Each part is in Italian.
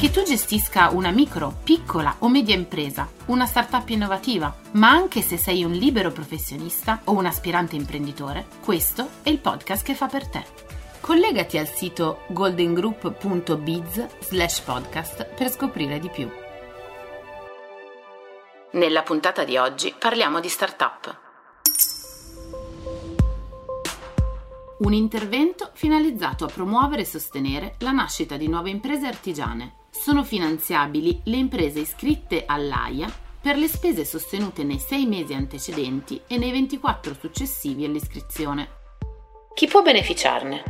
Che tu gestisca una micro, piccola o media impresa, una startup innovativa, ma anche se sei un libero professionista o un aspirante imprenditore, questo è il podcast che fa per te. Collegati al sito goldengroup.biz slash podcast per scoprire di più. Nella puntata di oggi parliamo di startup. Un intervento finalizzato a promuovere e sostenere la nascita di nuove imprese artigiane sono finanziabili le imprese iscritte all'AIA per le spese sostenute nei sei mesi antecedenti e nei 24 successivi all'iscrizione. Chi può beneficiarne?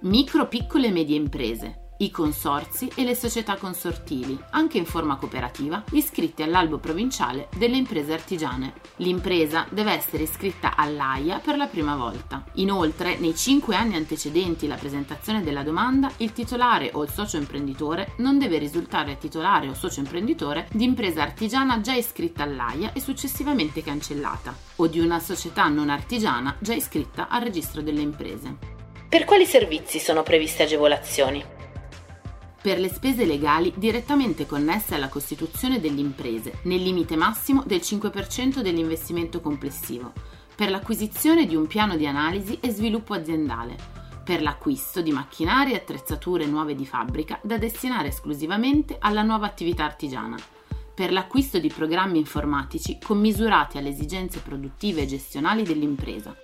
Micro, piccole e medie imprese, i consorzi e le società consortili, anche in forma cooperativa, iscritti all'albo provinciale delle imprese artigiane. L'impresa deve essere iscritta all'AIA per la prima volta. Inoltre, nei cinque anni antecedenti la presentazione della domanda, il titolare o il socio imprenditore non deve risultare titolare o socio imprenditore di impresa artigiana già iscritta all'AIA e successivamente cancellata, o di una società non artigiana già iscritta al registro delle imprese. Per quali servizi sono previste agevolazioni? Per le spese legali direttamente connesse alla costituzione delle imprese, nel limite massimo del 5% dell'investimento complessivo, per l'acquisizione di un piano di analisi e sviluppo aziendale, per l'acquisto di macchinari e attrezzature nuove di fabbrica da destinare esclusivamente alla nuova attività artigiana, per l'acquisto di programmi informatici commisurati alle esigenze produttive e gestionali dell'impresa.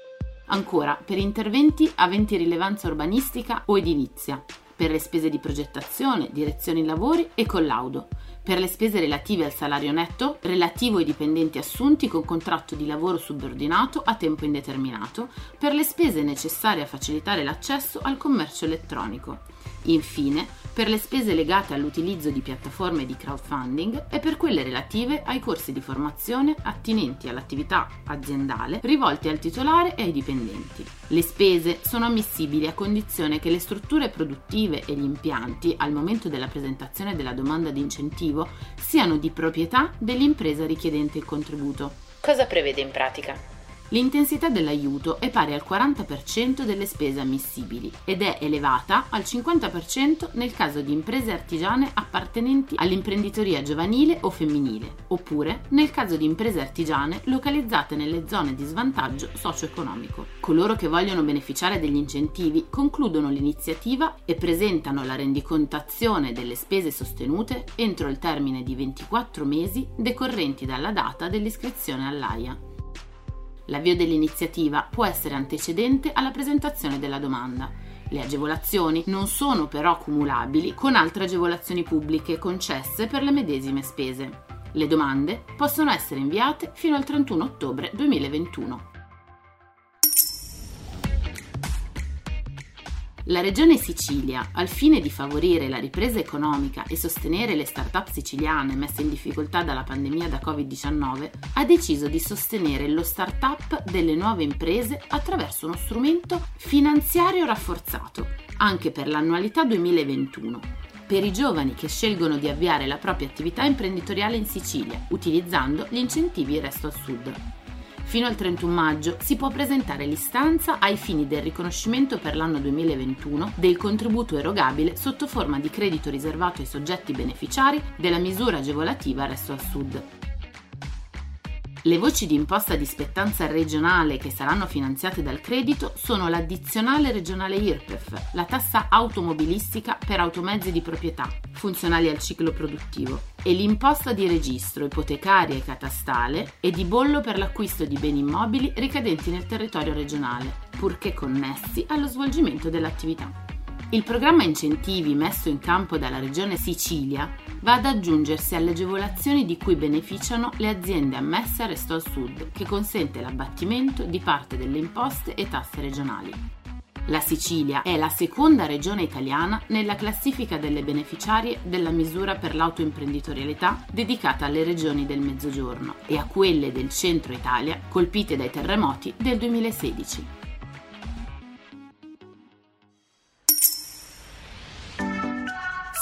Ancora, per interventi aventi rilevanza urbanistica o edilizia, per le spese di progettazione, direzione lavori e collaudo, per le spese relative al salario netto relativo ai dipendenti assunti con contratto di lavoro subordinato a tempo indeterminato, per le spese necessarie a facilitare l'accesso al commercio elettronico. Infine, per le spese legate all'utilizzo di piattaforme di crowdfunding e per quelle relative ai corsi di formazione attinenti all'attività aziendale rivolti al titolare e ai dipendenti. Le spese sono ammissibili a condizione che le strutture produttive e gli impianti, al momento della presentazione della domanda di incentivo, siano di proprietà dell'impresa richiedente il contributo. Cosa prevede in pratica? L'intensità dell'aiuto è pari al 40% delle spese ammissibili ed è elevata al 50% nel caso di imprese artigiane appartenenti all'imprenditoria giovanile o femminile, oppure nel caso di imprese artigiane localizzate nelle zone di svantaggio socio-economico. Coloro che vogliono beneficiare degli incentivi concludono l'iniziativa e presentano la rendicontazione delle spese sostenute entro il termine di 24 mesi decorrenti dalla data dell'iscrizione all'AIA. L'avvio dell'iniziativa può essere antecedente alla presentazione della domanda. Le agevolazioni non sono però cumulabili con altre agevolazioni pubbliche concesse per le medesime spese. Le domande possono essere inviate fino al 31 ottobre 2021. La Regione Sicilia, al fine di favorire la ripresa economica e sostenere le start-up siciliane messe in difficoltà dalla pandemia da Covid-19, ha deciso di sostenere lo start-up delle nuove imprese attraverso uno strumento finanziario rafforzato, anche per l'annualità 2021, per i giovani che scelgono di avviare la propria attività imprenditoriale in Sicilia, utilizzando gli incentivi Resto al Sud. Fino al 31 maggio si può presentare l'istanza ai fini del riconoscimento per l'anno 2021 del contributo erogabile sotto forma di credito riservato ai soggetti beneficiari della misura agevolativa Resto al Sud. Le voci di imposta di spettanza regionale che saranno finanziate dal credito sono l'addizionale regionale IRPEF, la tassa automobilistica per automezzi di proprietà, funzionali al ciclo produttivo, e l'imposta di registro ipotecaria e catastale e di bollo per l'acquisto di beni immobili ricadenti nel territorio regionale, purché connessi allo svolgimento dell'attività. Il programma incentivi messo in campo dalla Regione Sicilia va ad aggiungersi alle agevolazioni di cui beneficiano le aziende ammesse a Resto al Sud, che consente l'abbattimento di parte delle imposte e tasse regionali. La Sicilia è la seconda regione italiana nella classifica delle beneficiarie della misura per l'autoimprenditorialità dedicata alle regioni del Mezzogiorno e a quelle del centro Italia colpite dai terremoti del 2016.